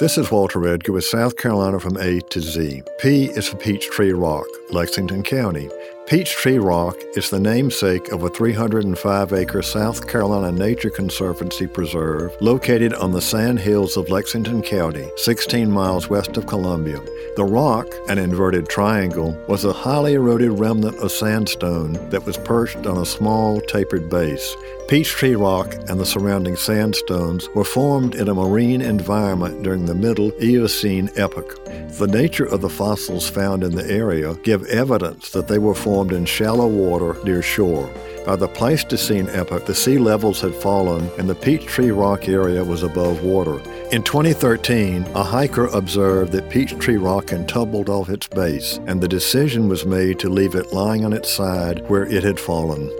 This is Walter Edgar with South Carolina from A to Z. P is for Peachtree Rock, Lexington County. Peachtree Rock is the namesake of a 305 acre South Carolina Nature Conservancy preserve located on the sand hills of Lexington County, 16 miles west of Columbia. The rock, an inverted triangle, was a highly eroded remnant of sandstone that was perched on a small tapered base. Peachtree Rock and the surrounding sandstones were formed in a marine environment during the Middle Eocene epoch. The nature of the fossils found in the area give evidence that they were formed in shallow water near shore. By the Pleistocene epoch, the sea levels had fallen and the Peachtree Rock area was above water. In 2013, a hiker observed that Peachtree Rock had tumbled off its base, and the decision was made to leave it lying on its side where it had fallen.